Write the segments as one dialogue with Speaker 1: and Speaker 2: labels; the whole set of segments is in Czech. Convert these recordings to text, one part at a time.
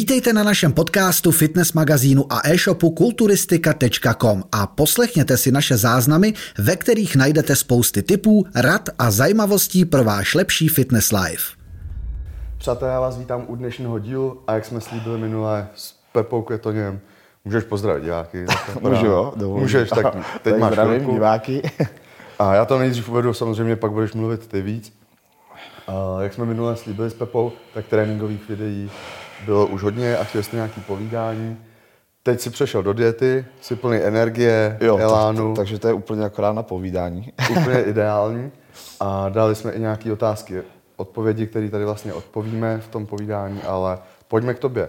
Speaker 1: Vítejte na našem podcastu, fitness magazínu a e-shopu kulturistika.com a poslechněte si naše záznamy, ve kterých najdete spousty tipů, rad a zajímavostí pro váš lepší fitness life.
Speaker 2: Přátelé, já vás vítám u dnešního dílu a jak jsme slíbili minule s Pepou Kvetoněm, můžeš pozdravit diváky.
Speaker 3: Můžu, jo? Dovolím.
Speaker 2: Můžeš, tak teď máš
Speaker 3: zdravím diváky.
Speaker 2: A já to nejdřív uvedu, samozřejmě pak budeš mluvit ty víc. A jak jsme minule slíbili s Pepou, tak tréninkových videí bylo už hodně a chtěli jste nějaký povídání. Teď si přešel do diety, jsi plný energie,
Speaker 3: Jo,
Speaker 2: elánu,
Speaker 3: tak, takže to je úplně akorát na povídání.
Speaker 2: úplně ideální. A dali jsme i nějaké otázky, odpovědi, které tady vlastně odpovíme v tom povídání, ale pojďme k tobě.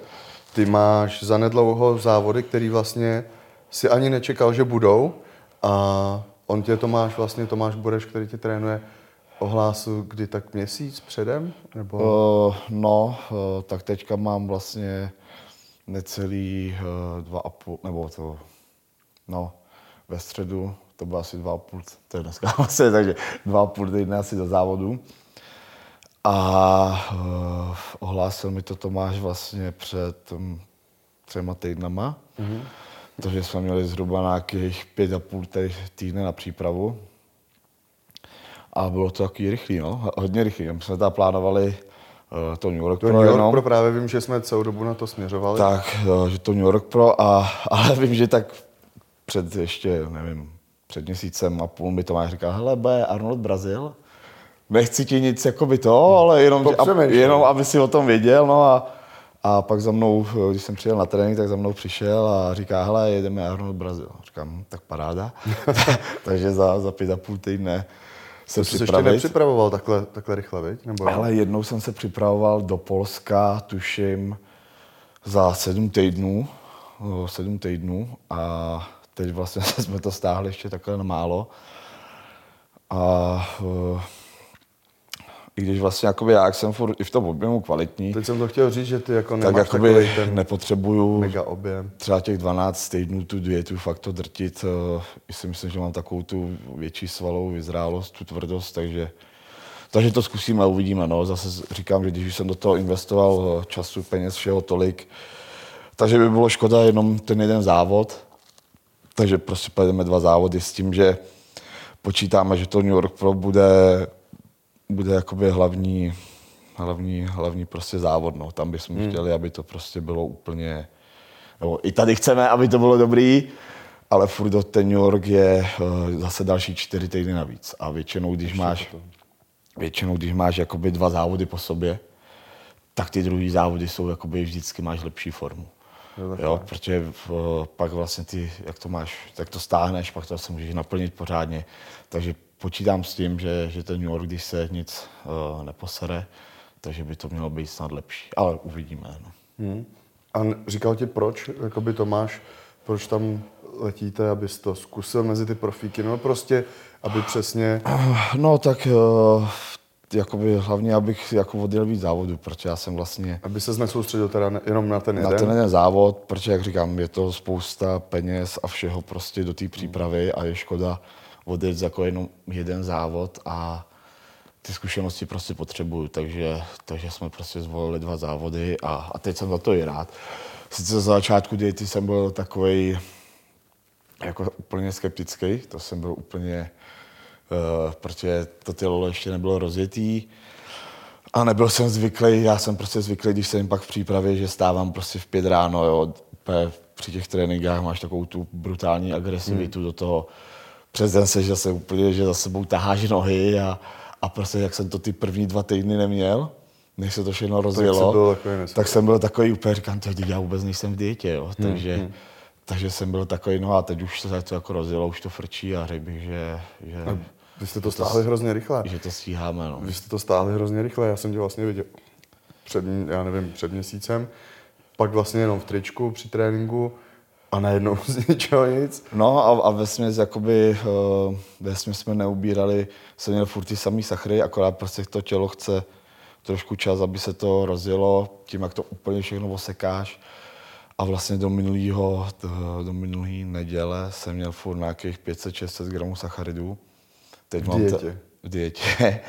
Speaker 2: Ty máš zanedlouho závody, který vlastně si ani nečekal, že budou a on tě Tomáš, vlastně Tomáš Bureš, který tě trénuje, ohlásil kdy tak měsíc předem? Nebo...
Speaker 3: Uh, no, uh, tak teďka mám vlastně necelý uh, dva a půl, nebo to, no, ve středu, to bylo asi dva a půl, to je dneska vlastně, takže dva a půl týdne asi do závodu. A uh, ohlásil mi to Tomáš vlastně před um, třema týdnama. Mm-hmm. Takže jsme měli zhruba nějakých pět a půl tý- týdne na přípravu. A bylo to takový rychlý, no, hodně rychlý. My jsme tam plánovali uh, to New York
Speaker 2: To
Speaker 3: Pro
Speaker 2: New York
Speaker 3: jenom.
Speaker 2: Pro právě vím, že jsme celou dobu na to směřovali.
Speaker 3: Tak, jo, že to New York Pro, a, ale vím, že tak před ještě, nevím, před měsícem a půl mi Tomáš říkal, hele, bude Arnold Brazil, nechci ti nic jako by to, ale jenom, že- a, jenom aby si o tom věděl, no a, a pak za mnou, když jsem přijel na trénink, tak za mnou přišel a říká, hele, jedeme Arnold Brazil. Říkám, "Hm, tak paráda. Takže za, za pět a půl týdne se
Speaker 2: To jsi ještě
Speaker 3: připravit.
Speaker 2: nepřipravoval takhle, takhle rychle, viď? Nebo...
Speaker 3: Ale jednou jsem se připravoval do Polska, tuším, za sedm týdnů, sedm týdnů a teď vlastně jsme to stáhli ještě takhle na málo. A eh, i když vlastně jakoby já, jak jsem furt i v tom objemu kvalitní,
Speaker 2: Teď jsem to chtěl říct, že ty jako
Speaker 3: tak jakoby
Speaker 2: ten
Speaker 3: nepotřebuju
Speaker 2: mega objem.
Speaker 3: třeba těch 12 týdnů tu dietu fakt to drtit. eh, I si myslím, že mám takovou tu větší svalovou vyzrálost, tu tvrdost, takže, takže to zkusíme a uvidíme. No. Zase říkám, že když už jsem do toho investoval eh, času, peněz, všeho tolik, takže by bylo škoda jenom ten jeden závod. Takže prostě pojedeme dva závody s tím, že počítáme, že to New York Pro bude, bude jakoby hlavní, hlavní, hlavní prostě závod. No. Tam bychom hmm. chtěli, aby to prostě bylo úplně... Nebo I tady chceme, aby to bylo dobrý, ale furt do ten New York je eh, zase další čtyři týdny navíc. A většinou, když máš, většinou, když máš jakoby dva závody po sobě, tak ty druhý závody jsou jakoby vždycky máš lepší formu. Jo, protože v, pak vlastně ty, jak to máš, tak to stáhneš, pak to se můžeš naplnit pořádně. Takže počítám s tím, že, že ten New York, když se nic uh, neposere, takže by to mělo být snad lepší. Ale uvidíme. No.
Speaker 2: Hmm. A říkal ti proč, jakoby Tomáš, proč tam letíte, abys to zkusil mezi ty profíky, no prostě, aby přesně,
Speaker 3: No tak uh, jakoby hlavně, abych jako odjel víc závodu, protože já jsem vlastně
Speaker 2: aby se nesoustředil teda jenom na ten
Speaker 3: na
Speaker 2: jeden.
Speaker 3: ten jeden závod, protože jak říkám, je to spousta peněz a všeho prostě do té přípravy a je škoda odjet jako jenom jeden závod a ty zkušenosti prostě potřebuju, takže, takže jsme prostě zvolili dva závody a, a teď jsem za to i rád. Sice za začátku diety jsem byl takový jako úplně skeptický, to jsem byl úplně, uh, protože to tělo ještě nebylo rozjetý, a nebyl jsem zvyklý, já jsem prostě zvyklý, když jsem pak v přípravě, že stávám prostě v pět ráno, jo, při těch tréninkách máš takovou tu brutální agresivitu hmm. do toho. Přes den se zase úplně, že za sebou taháš nohy a, a prostě jak jsem to ty první dva týdny neměl, než se to všechno rozjelo,
Speaker 2: nesvůj.
Speaker 3: tak jsem byl takový úplně, říkám, to já vůbec nejsem v dietě, jo, takže, hmm. takže jsem byl takový, no a teď už se to jako rozjelo, už to frčí a řekl bych, že, že,
Speaker 2: Vy jste to stáhli hrozně rychle.
Speaker 3: že to stíháme, no.
Speaker 2: Vy jste to stáhli hrozně rychle, já jsem tě vlastně viděl před, já nevím, před měsícem, pak vlastně jenom v tričku při tréninku a najednou z ničeho nic.
Speaker 3: No a, a ve směs, jakoby, uh, ve směs jsme neubírali, jsem měl furt ty samý sachry, akorát prostě to tělo chce trošku čas, aby se to rozjelo, tím, jak to úplně všechno osekáš. A vlastně do minulého, do minulý neděle jsem měl furt nějakých 500-600 gramů sacharidů. Teď
Speaker 2: V
Speaker 3: mám te-
Speaker 2: dietě?
Speaker 3: v dietě.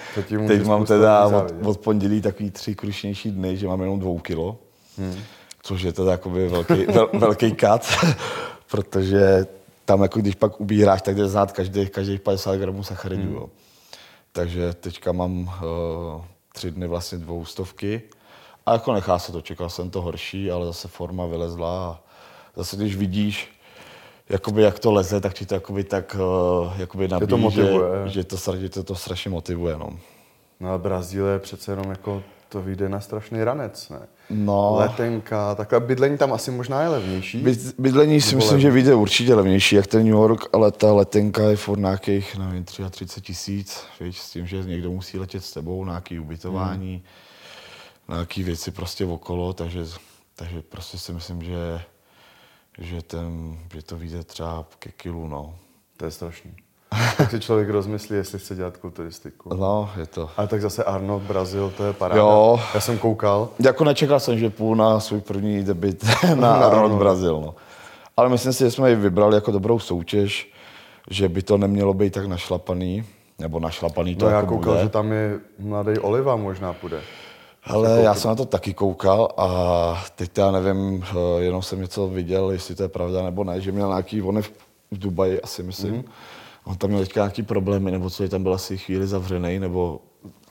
Speaker 3: Teď mám teda
Speaker 2: lidí
Speaker 3: od, od pondělí takový tři krušnější dny, že mám jenom dvou kilo. Hmm. Což je teda jakoby velký, vel, velký kat, protože tam jako když pak ubíráš, tak jde znát každých, každých 50 gramů sacharidů. Hmm. Takže teďka mám uh, tři dny vlastně dvoustovky a jako nechá se to, čekal jsem to horší, ale zase forma vylezla a zase když vidíš, jakoby jak to leze, tak ti to jakoby tak uh, jakoby nabíjí,
Speaker 2: to motivuje.
Speaker 3: že, že, to, že to, to strašně motivuje. No.
Speaker 2: No a Brazílie přece jenom jako to vyjde na strašný ranec, ne?
Speaker 3: No.
Speaker 2: Letenka, takhle bydlení tam asi možná je levnější.
Speaker 3: Byd, bydlení si myslím, že vyjde určitě levnější, jak ten New York, ale ta letenka je furt nějakých, nevím, 33 tisíc, s tím, že někdo musí letět s tebou, nějaký ubytování, hmm. nějaký věci prostě okolo, takže, takže prostě si myslím, že, že, ten, že to vyjde třeba ke kilu, no.
Speaker 2: To je strašný. tak si člověk rozmyslí, jestli chce dělat kulturistiku.
Speaker 3: No, je to.
Speaker 2: Ale tak zase Arnold, Brazil, to je paráda.
Speaker 3: Jo.
Speaker 2: Já jsem koukal.
Speaker 3: Jako nečekal jsem, že půl na svůj první debit na Arnold Brazil. No. Ale myslím si, že jsme ji vybrali jako dobrou soutěž, že by to nemělo být tak našlapaný, nebo našlapaný to
Speaker 2: no,
Speaker 3: jako
Speaker 2: já koukal,
Speaker 3: bude.
Speaker 2: že tam je mladý Oliva možná půjde.
Speaker 3: Ale já jsem na to taky koukal a teď já nevím, eh, jenom jsem něco viděl, jestli to je pravda nebo ne, že měl nějaký, on v Dubaji asi myslím, mm-hmm on tam měl teďka nějaký problémy, nebo co, tam byl asi chvíli zavřený, nebo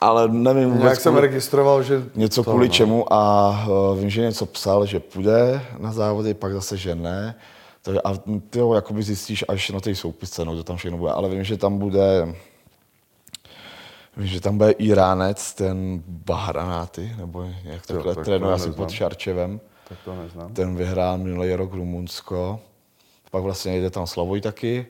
Speaker 3: ale nevím
Speaker 2: vůbec. Jak jsem registroval, že...
Speaker 3: Něco to, kvůli no. čemu a uh, vím, že něco psal, že půjde na závody, pak zase, že ne. Takže, a ty ho jakoby zjistíš až na té soupisce, no, kdo tam všechno bude. Ale vím, že tam bude Vím, že tam bude Iránec, ten Bahranáty, nebo jak takhle tak trénuje asi pod Šarčevem.
Speaker 2: Tak to neznám.
Speaker 3: Ten vyhrál minulý rok Rumunsko. Pak vlastně jde tam Slavoj taky.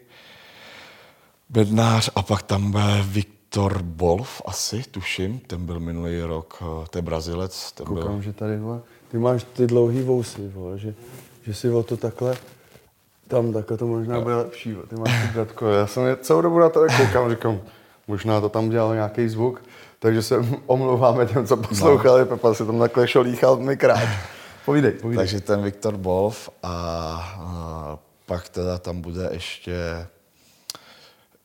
Speaker 3: Bednář a pak tam byl Viktor Bolf asi, tuším, ten byl minulý rok, eh, to je Brazilec. Ten
Speaker 2: Koukám,
Speaker 3: byl...
Speaker 2: že tady, vole, ty máš ty dlouhý vousy, vole, že, že si o to takhle, tam takhle to možná bude lepší, ty máš ty kratko. Já jsem je celou dobu na to koukám, říkám, možná to tam dělal nějaký zvuk, takže se omlouváme těm, co poslouchali, no. Pepa si tam takhle šolíchal mikrát. Povídej, povídej.
Speaker 3: Takže ten Viktor Bolf a, a pak teda tam bude ještě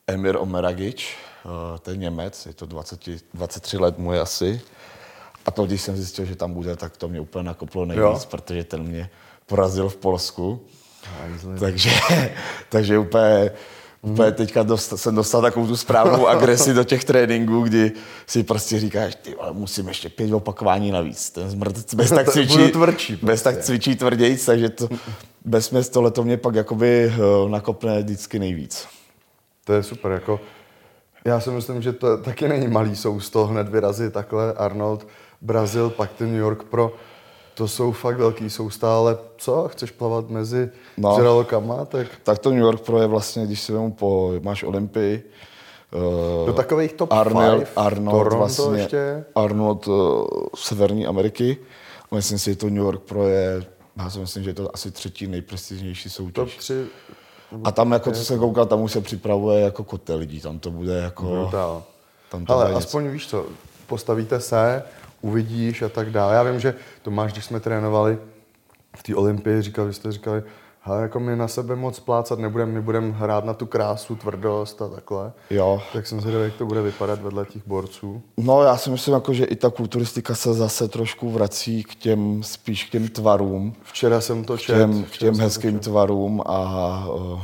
Speaker 3: Emir Omeragič, eh, ten Němec, je to 20, 23 let mu je asi. A to, když jsem zjistil, že tam bude, tak to mě úplně nakoplo nejvíc, jo. protože ten mě porazil v Polsku. Takže, takže úplně, úplně teďka dost, jsem dostal takovou tu správnou agresi do těch tréninků, kdy si prostě říkáš, ty ale musím ještě pět opakování navíc. Ten zmrt bez tak cvičí, tvrdší, bez prostě. tak cvičí tvrdějíc, takže to, bez mě tohle to mě pak jakoby eh, nakopne vždycky nejvíc.
Speaker 2: To je super, jako já si myslím, že to taky není malý sousto hned vyrazit takhle Arnold, Brazil, pak ten New York Pro. To jsou fakt velký sousta, ale co, chceš plavat mezi no, žralokama, tak...
Speaker 3: Tak to New York Pro je vlastně, když si vemu po, máš Olympii,
Speaker 2: do takových top
Speaker 3: Arnold,
Speaker 2: five,
Speaker 3: Arnold
Speaker 2: Toronto
Speaker 3: vlastně,
Speaker 2: ještě.
Speaker 3: Arnold uh, Severní Ameriky. Myslím si, že to New York Pro je, já si myslím, že je to asi třetí nejprestižnější soutěž.
Speaker 2: Top 3
Speaker 3: a tam, jako co se koukal, tam už se připravuje jako kotel lidí, tam to bude jako...
Speaker 2: Brutál. Tam to Ale aspoň něco. víš co, postavíte se, uvidíš a tak dále. Já vím, že Tomáš, když jsme trénovali v té Olympii, říkal, vy jste říkali, ale jako my na sebe moc plácat nebudeme, my budeme hrát na tu krásu, tvrdost a takhle.
Speaker 3: Jo.
Speaker 2: Tak jsem zvědavý, jak to bude vypadat vedle těch borců.
Speaker 3: No já si myslím, jako, že i ta kulturistika se zase trošku vrací k těm, spíš k těm tvarům.
Speaker 2: Včera jsem to čet.
Speaker 3: K těm, k těm hezkým tvarům a uh,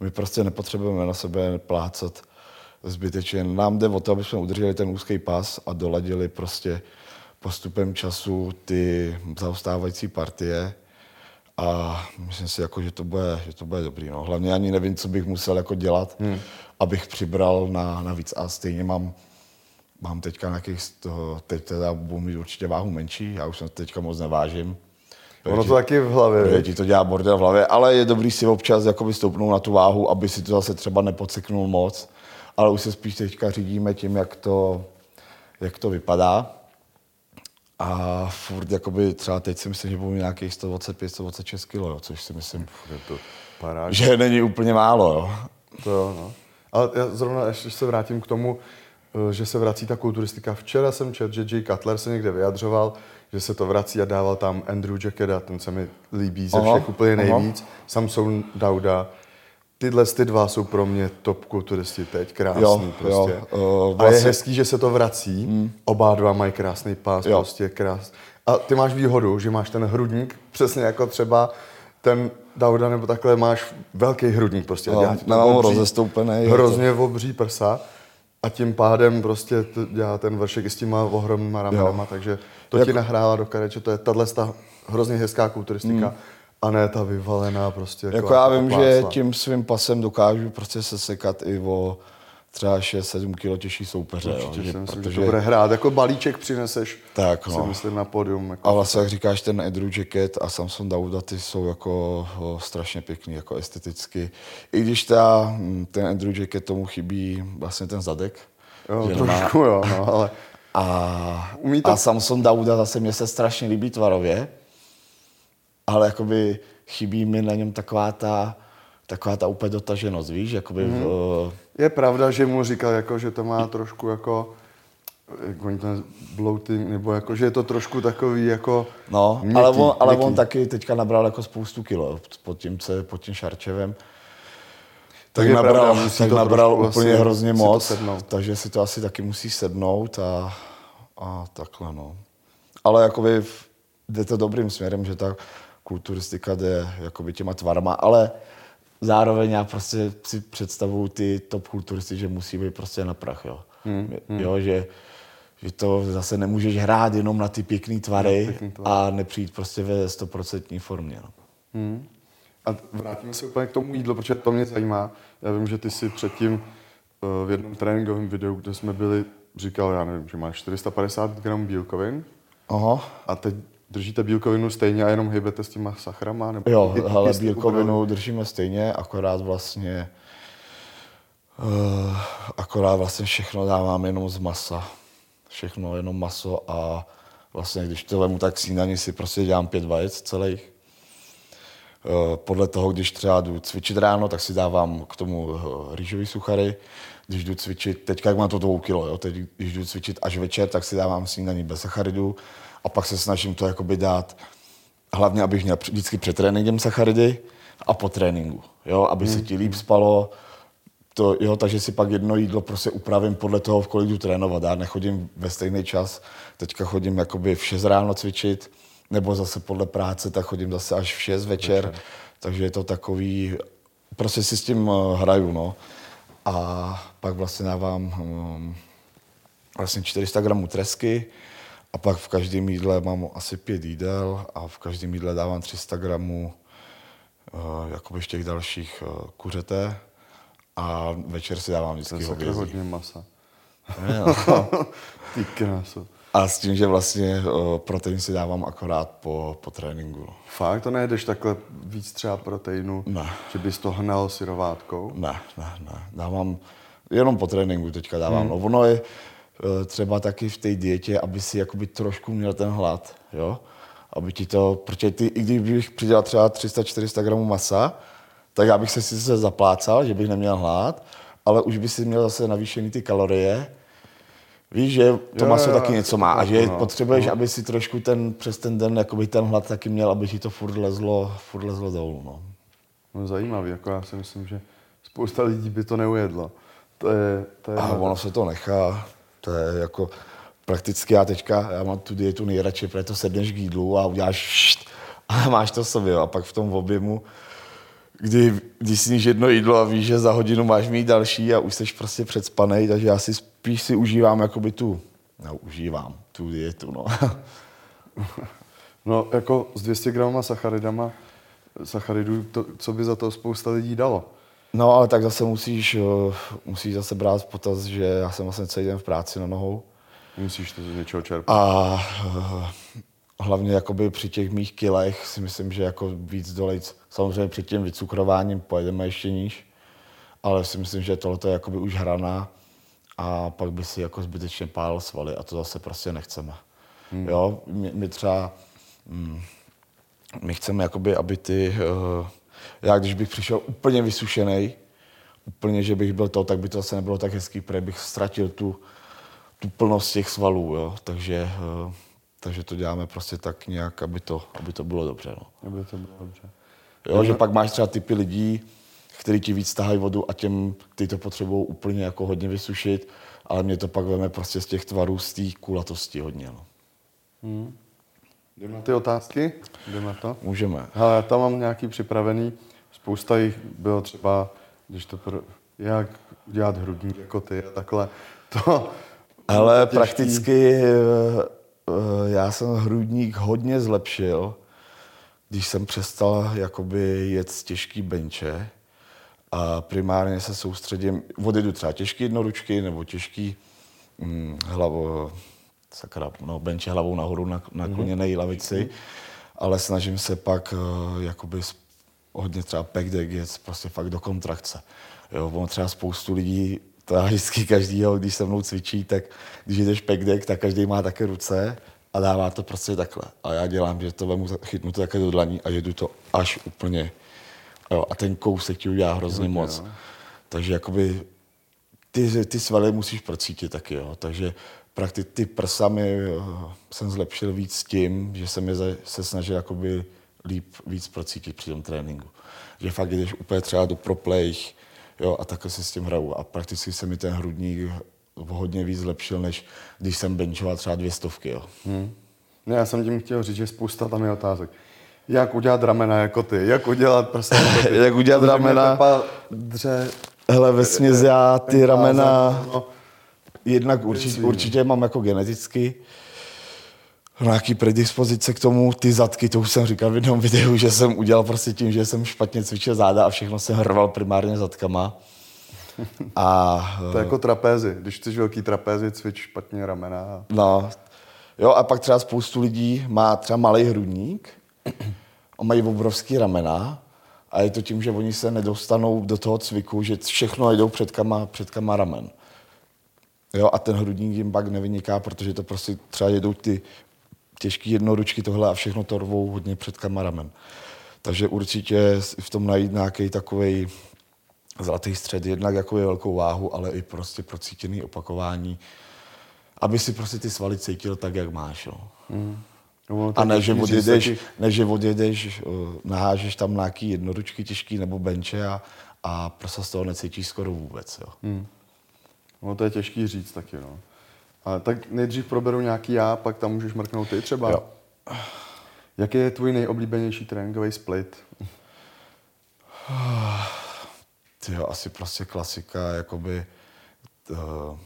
Speaker 3: my prostě nepotřebujeme na sebe plácat zbytečně. Nám jde o to, aby jsme udrželi ten úzký pas a doladili prostě postupem času ty zaostávající partie a myslím si, jako, že, to bude, že to bude dobrý. No. Hlavně ani nevím, co bych musel jako dělat, hmm. abych přibral na, na víc. A stejně mám, mám teďka nějakých, toho, teď teda budu mít určitě váhu menší, já už se teďka moc nevážím.
Speaker 2: Ono to taky v hlavě.
Speaker 3: Ti to dělá bordel v hlavě, ale je dobrý si občas jakoby stoupnout na tu váhu, aby si to zase třeba nepodseknul moc. Ale už se spíš teďka řídíme tím, jak to, jak to vypadá. A furt, jakoby, třeba teď si myslím, že budu nějakých 125-126 kg, jo, což si myslím,
Speaker 2: je to paráž.
Speaker 3: že není úplně málo. Jo.
Speaker 2: To jo, no. Ale já zrovna ještě se vrátím k tomu, eh, že se vrací ta kulturistika. Včera jsem četl, že Jay Cutler se někde vyjadřoval, že se to vrací a dával tam Andrew Jackeda, ten se mi líbí ze všech aha, úplně nejvíc. Aha. Samson Dauda, tyhle ty dva jsou pro mě top kulturisti teď, krásný jo, prostě. Jo, uh, vlastně... A je vlastně- hezký, že se to vrací, hmm. oba dva mají krásný pás, jo. prostě krás. A ty máš výhodu, že máš ten hrudník, přesně jako třeba ten Dauda nebo takhle máš velký hrudník prostě.
Speaker 3: No,
Speaker 2: to
Speaker 3: mám
Speaker 2: obří-
Speaker 3: rozestoupený.
Speaker 2: Hrozně obří prsa a tím pádem prostě to dělá ten vršek i s těma ohromnýma ramenama, takže to
Speaker 3: Jak-
Speaker 2: ti nahrává do karet, že to je tahle hrozně hezká kulturistika
Speaker 3: Hmm.
Speaker 2: A ne ta vyvalená prostě.
Speaker 3: Jako já vím, že tím svým pasem dokážu prostě se sekat i o třeba 6-7 kg těžší soupeře. Jo,
Speaker 2: Určitě
Speaker 3: že,
Speaker 2: si myslím,
Speaker 3: protože,
Speaker 2: že to bude hrát. Jako balíček přineseš,
Speaker 3: Tak,
Speaker 2: si
Speaker 3: no.
Speaker 2: myslím, na pódium. Jako.
Speaker 3: A vlastně, jak říkáš, ten Andrew Jacket a Samson Dauda, ty jsou jako o, strašně pěkný, jako esteticky. I když ta, hm, ten Andrew Jacket tomu chybí vlastně ten zadek.
Speaker 2: Jo, trošku, jo, no, ale
Speaker 3: A,
Speaker 2: Umí to-
Speaker 3: a Samson Dauda zase mě se strašně líbí tvarově, ale jakoby chybí mi na něm taková ta, taková ta úplně dotaženost, víš, jakoby
Speaker 2: Mhm.
Speaker 3: mm.
Speaker 2: je pravda, že mu říkal, jako, že to má trošku jako jak oni ten bloating, nebo jako, že je to trošku takový jako
Speaker 3: No,
Speaker 2: měkký,
Speaker 3: ale, on, ale
Speaker 2: měkký.
Speaker 3: on taky teďka nabral jako spoustu kilo pod tím, co- pod tím Šarčevem. Tak,
Speaker 2: je
Speaker 3: nabral,
Speaker 2: pravda, musí
Speaker 3: tak
Speaker 2: to
Speaker 3: nabral
Speaker 2: trošku
Speaker 3: úplně
Speaker 2: asi
Speaker 3: hrozně
Speaker 2: to
Speaker 3: moc,
Speaker 2: sednout.
Speaker 3: takže si to asi taky musí sednout a, a takhle no. Ale jakoby v- jde to dobrým směrem, že ta kulturistika jde jakoby těma tvarma, ale zároveň já prostě si představuju ty top kulturisty, že musí být prostě na prach, jo. Hmm, jo, že, že to zase nemůžeš hrát jenom na ty pěkné tvary,
Speaker 2: pěkný tvary.
Speaker 3: a nepřijít prostě ve 100% formě. No.
Speaker 2: Hmm. A vrátíme se úplně k tomu jídlu, protože to mě zajímá. Já vím, že ty si předtím eh, v jednom tréninkovém videu, kde jsme byli, říkal, já nevím, že máš 450 gramů bílkovin
Speaker 3: Aha.
Speaker 2: a teď držíte bílkovinu stejně a jenom hybete s těma sachrama? Nebo
Speaker 3: Jo, ale bílkovinu držíme stejně, akorát vlastně uh, akorát vlastně všechno dávám jenom z masa. Všechno jenom maso a vlastně když to vemu, tak snídaní si prostě dělám pět vajec celých. Eh, Podle toho, když třeba jdu cvičit ráno, tak si dávám k tomu eh, rýžový suchary. Když jdu cvičit, teďka jak mám to dvou kilo, jo, teď, když jdu cvičit až večer, tak si dávám snídaní bez sacharidů a pak se snažím to jakoby dát, hlavně abych měl vždycky před tréninkem sacharidy a po tréninku, jo, aby se ti líp spalo, to, jo, takže si pak jedno jídlo prostě upravím podle toho, v kolik jdu trénovat. Já nechodím ve stejný čas, teďka chodím jakoby v 6 ráno cvičit, nebo zase podle práce, tak chodím zase až v 6 večer, večer. takže je to takový, prostě si s tím eh, hraju, no. A pak vlastně dávám um, vlastně 400 gramů tresky a pak v každém jídle mám asi pět jídel a v každém jídle dávám 300 gramů uh, jakoby z těch dalších uh, kuřete a večer si dávám
Speaker 2: To
Speaker 3: vždycky
Speaker 2: je sakra
Speaker 3: hovězí.
Speaker 2: hodně masa. Ty krásu.
Speaker 3: A s tím, že vlastně uh, protein si dávám akorát po, po tréninku.
Speaker 2: Fakt, to nejedeš takhle víc třeba proteinu,
Speaker 3: Ne.
Speaker 2: že bys to hnal syrovátkou?
Speaker 3: Ne, ne, ne. Dávám jenom po tréninku teďka dávám. Hmm. No, ono je třeba taky v té dietě, aby si jakoby trošku měl ten hlad, jo? Aby ti to, protože ty, i kdybych přidělal třeba 300-400 gramů masa, tak já bych se sice zaplácal, že bych neměl hlad, ale už by si měl zase navýšený ty kalorie. Víš, že to
Speaker 2: Jo,
Speaker 3: maso
Speaker 2: jo,
Speaker 3: taky
Speaker 2: jo,
Speaker 3: něco má a že
Speaker 2: no,
Speaker 3: potřebuješ, aby si trošku ten, přes ten den jakoby ten hlad taky měl, aby ti to furt lezlo, furt lezlo dolů. No.
Speaker 2: No zajímavý, jako já si myslím, že spousta lidí by to neujedlo. To je, to je
Speaker 3: A ono se to nechá, to je jako prakticky já teďka, já mám tu dietu nejradši, protože to sedneš k jídlu a uděláš št, a máš to sobě a pak v tom objemu, kdy, když sníš jedno jídlo a víš, že za hodinu máš mít další a už jsi prostě předspanej, takže já si spíš si užívám jakoby tu, no užívám tu dietu, no.
Speaker 2: No, jako s 200 gramama sacharidama, sacharidů, to, co by za to spousta lidí dalo.
Speaker 3: No ale tak zase musíš, eh, musíš zase brát v potaz, že já jsem vlastně celý den v práci na nohou,
Speaker 2: Musíš to z něčeho čerpat.
Speaker 3: A eh, hlavně jakoby při těch mých kilech si myslím, že jako víc dolejc. Samozřejmě před tím vycukrováním pojedeme ještě níž, ale si myslím, že tohle je jakoby už hraná a pak by si jako zbytečně pálil svaly a to zase prostě nechceme. Hmm. Jo, my, my třeba, mm, my chceme jakoby, aby ty, uh, já když bych přišel úplně vysušený, úplně, že bych byl to, tak by to zase nebylo tak hezký, protože bych ztratil tu, tu plnost těch svalů, jo. Takže, eh, takže to děláme prostě tak nějak, aby to, aby to bylo dobře. No.
Speaker 2: Aby to bylo dobře.
Speaker 3: Jo, že pak máš třeba typy lidí, kteří ti víc tahají vodu a těm, ty to potřebují úplně jako hodně vysušit, ale mě to pak veme prostě z těch tvarů, z té kulatosti hodně. No.
Speaker 2: Jdeme na ty otázky? Jdeme na to?
Speaker 3: Můžeme.
Speaker 2: Hele, já tam mám nějaký připravený. Spousta jich bylo třeba, když to pro, jak udělat hrudník jako ty a takhle. To,
Speaker 3: Ale
Speaker 2: těžký.
Speaker 3: prakticky eh, eh, já jsem hrudník hodně zlepšil, když jsem přestal jakoby jet z těžký benče a primárně se soustředím, odjedu třeba těžký jednoručky nebo těžký hm, hlavo, sakra, no, benče hlavou nahoru na, na kloněné lavici, ale snažím se pak eh, jakoby hodně třeba pack deck jet prostě fakt do kontrakce. Jo, ono třeba spoustu lidí, to já vždycky každýho, když se mnou cvičí, tak když jdeš pack deck, tak každý má také ruce a dává to prostě takhle. A já dělám, že to vemu, chytnu to také do dlaní a jedu to až úplně. Jo, a ten kousek ti udělá hrozně moc. Takže jakoby ty, ty svaly musíš procítit taky, jo. Takže prakticky ty prsa mi eh, jsem zlepšil víc tím, že jsem je za- se snažil jakoby líp víc procítit při tom tréninku. Že fakt jdeš úplně třeba do proplejch, jo, a takhle se s tím hraju. A prakticky se mi ten hrudník hodně víc zlepšil, než když jsem benchoval třeba dvě stovky, jo.
Speaker 2: Hmm. Ne, já jsem tím chtěl říct, že spousta tam je otázek. Jak udělat ramena jako ty? Jak udělat prsa jako ty?
Speaker 3: Jak udělat ramena?
Speaker 2: dře,
Speaker 3: Hele, ve směs já ty ramena...
Speaker 2: zem, no,
Speaker 3: Jednak určitě, určitě mám jako geneticky nějaký predispozice k tomu, ty zadky, to už jsem říkal v jednom videu, že jsem udělal prostě tím, že jsem špatně cvičil záda a všechno jsem hrval primárně zadkama. A
Speaker 2: To je jako trapézy. Když chceš velký trapézy, cvič špatně ramena.
Speaker 3: No, jo, a pak třeba spoustu lidí má třeba malý hrudník a mají obrovský ramena a je to tím, že oni se nedostanou do toho cviku, že všechno jdou předkama, předkama ramen. Jo, a ten hrudník jim pak nevyniká, protože to prostě třeba jedou ty těžké jednoručky tohle a všechno to rvou hodně před kamaramen. Takže určitě v tom najít nějaký takový zlatý střed, jednak jako je velkou váhu, ale i prostě procítěný opakování, aby si prostě ty svaly cítil tak, jak máš. No.
Speaker 2: Ono to
Speaker 3: A ne, že odjedeš,
Speaker 2: taky-
Speaker 3: ne, že odjedeš, uh, nahážeš tam nějaký jednoručky těžký nebo benče a, a prostě z toho necítíš skoro vůbec. Jo.
Speaker 2: Hmm. Ono to je těžký říct taky, no. Ale tak nejdřív proberu nějaký já, pak tam můžeš mrknout ty třeba.
Speaker 3: Jo.
Speaker 2: Jaký je tvůj nejoblíbenější tréninkový split?
Speaker 3: Tyjo, asi prostě klasika, jakoby uh,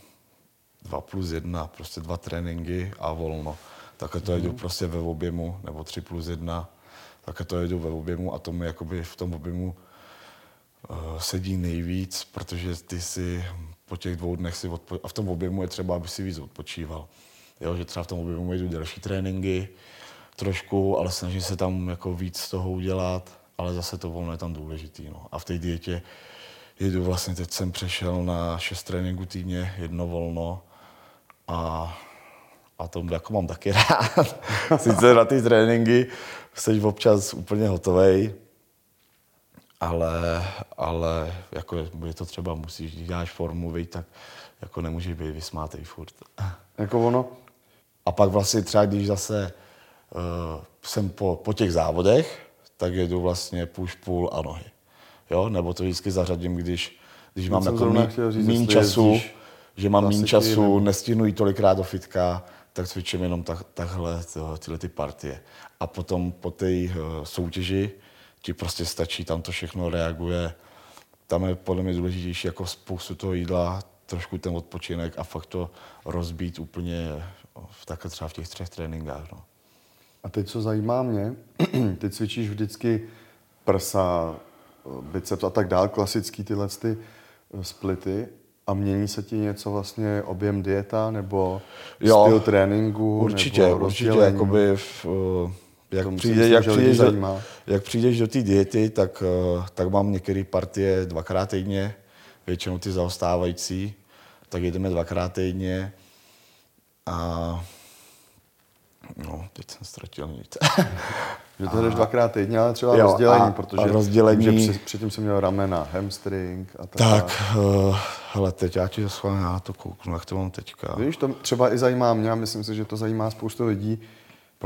Speaker 3: dva plus jedna, prostě dva tréninky a volno. Takhle to jedu prostě ve objemu, nebo tři plus jedna, takhle to jedu ve objemu a to mi jakoby v tom objemu uh, sedí nejvíc, protože ty si po těch dvou dnech si odpo- a v tom objemu je třeba, aby si víc odpočíval. Jo, že třeba v tom objemu jedu delší tréninky, trošku, ale snažím se tam jako víc z toho udělat, ale zase to volno je tam důležitý. No. A v té dietě jedu vlastně, teď jsem přešel na šest tréninků týdně, jedno volno a, a to jako mám taky rád. Sice na ty tréninky jsi občas úplně hotovej, ale, ale jako je, to třeba, musíš, když děláš formu, viď, tak jako nemůžeš být vysmátej furt.
Speaker 2: Jako ono,
Speaker 3: A pak vlastně třeba, když zase uh, jsem po, po těch závodech, tak jedu vlastně push, pull a nohy. Jo? Nebo to vždycky zařadím, když, když mám jako míň
Speaker 2: jestli
Speaker 3: času,
Speaker 2: jezdíš
Speaker 3: že mám
Speaker 2: klasiky
Speaker 3: času,
Speaker 2: nebo-
Speaker 3: nestihnu jít tolikrát do fitka, tak cvičím jenom tak, takhle to, tyhle ty partie. A potom po té uh, soutěži ti prostě stačí, tam to všechno reaguje. Tam je podle mě důležitější jako spoustu toho jídla, trošku ten odpočinek a fakt to rozbít úplně v takhle třeba v těch třech tréninkách. No.
Speaker 2: a teď co zajímá mě, ty cvičíš vždycky prsa, biceps a tak dál, klasický tyhle ty eh, splity a mění se ti něco vlastně objem dieta nebo
Speaker 3: Jo,
Speaker 2: styl tréninku
Speaker 3: Určitě,
Speaker 2: nebo
Speaker 3: určitě, jakoby v, uh, jak,
Speaker 2: To
Speaker 3: přijde,
Speaker 2: myslím,
Speaker 3: jak, přijdeš do, jak přijdeš do té diety, tak, uh, tak mám některé partie dvakrát týdně, většinou ty zaostávající, tak jedeme dvakrát týdně a no, teď jsem ztratil nic.
Speaker 2: Že to jdeš dvakrát týdně, ale třeba
Speaker 3: Jo,
Speaker 2: rozdělení,
Speaker 3: a-
Speaker 2: protože
Speaker 3: a rozdělení-
Speaker 2: že před- předtím jsem měl ramena, hamstring a tak.
Speaker 3: tak, uh, hele, teď já ti schválně na to kouknu, jak to mám teďka.
Speaker 2: Víš, to třeba i zajímá mě a myslím si, že to zajímá spoustu lidí,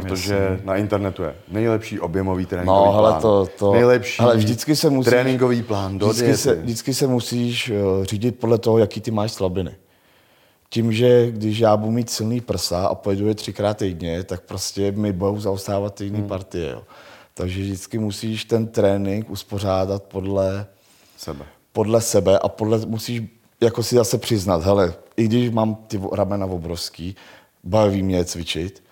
Speaker 2: protože na internetu je nejlepší objemový tréninkový
Speaker 3: No,
Speaker 2: plán.
Speaker 3: to, to,
Speaker 2: nejlepší
Speaker 3: hele, vždycky se musíš,
Speaker 2: tréninkový plán do
Speaker 3: vždycky
Speaker 2: diety.
Speaker 3: se, vždycky se musíš uh, řídit podle toho, jaký ty máš slabiny. tím, že když já budu mít silný prsa a pojedu je třikrát týdně, tak prostě mi budou zaostávat ty jiné hmm. partie. Jo. Takže vždycky musíš ten trénink uspořádat podle
Speaker 2: Sebe.
Speaker 3: podle sebe a podle, musíš jako si zase přiznat, hele, i když mám ty ramena obrovský, baví mě je cvičit,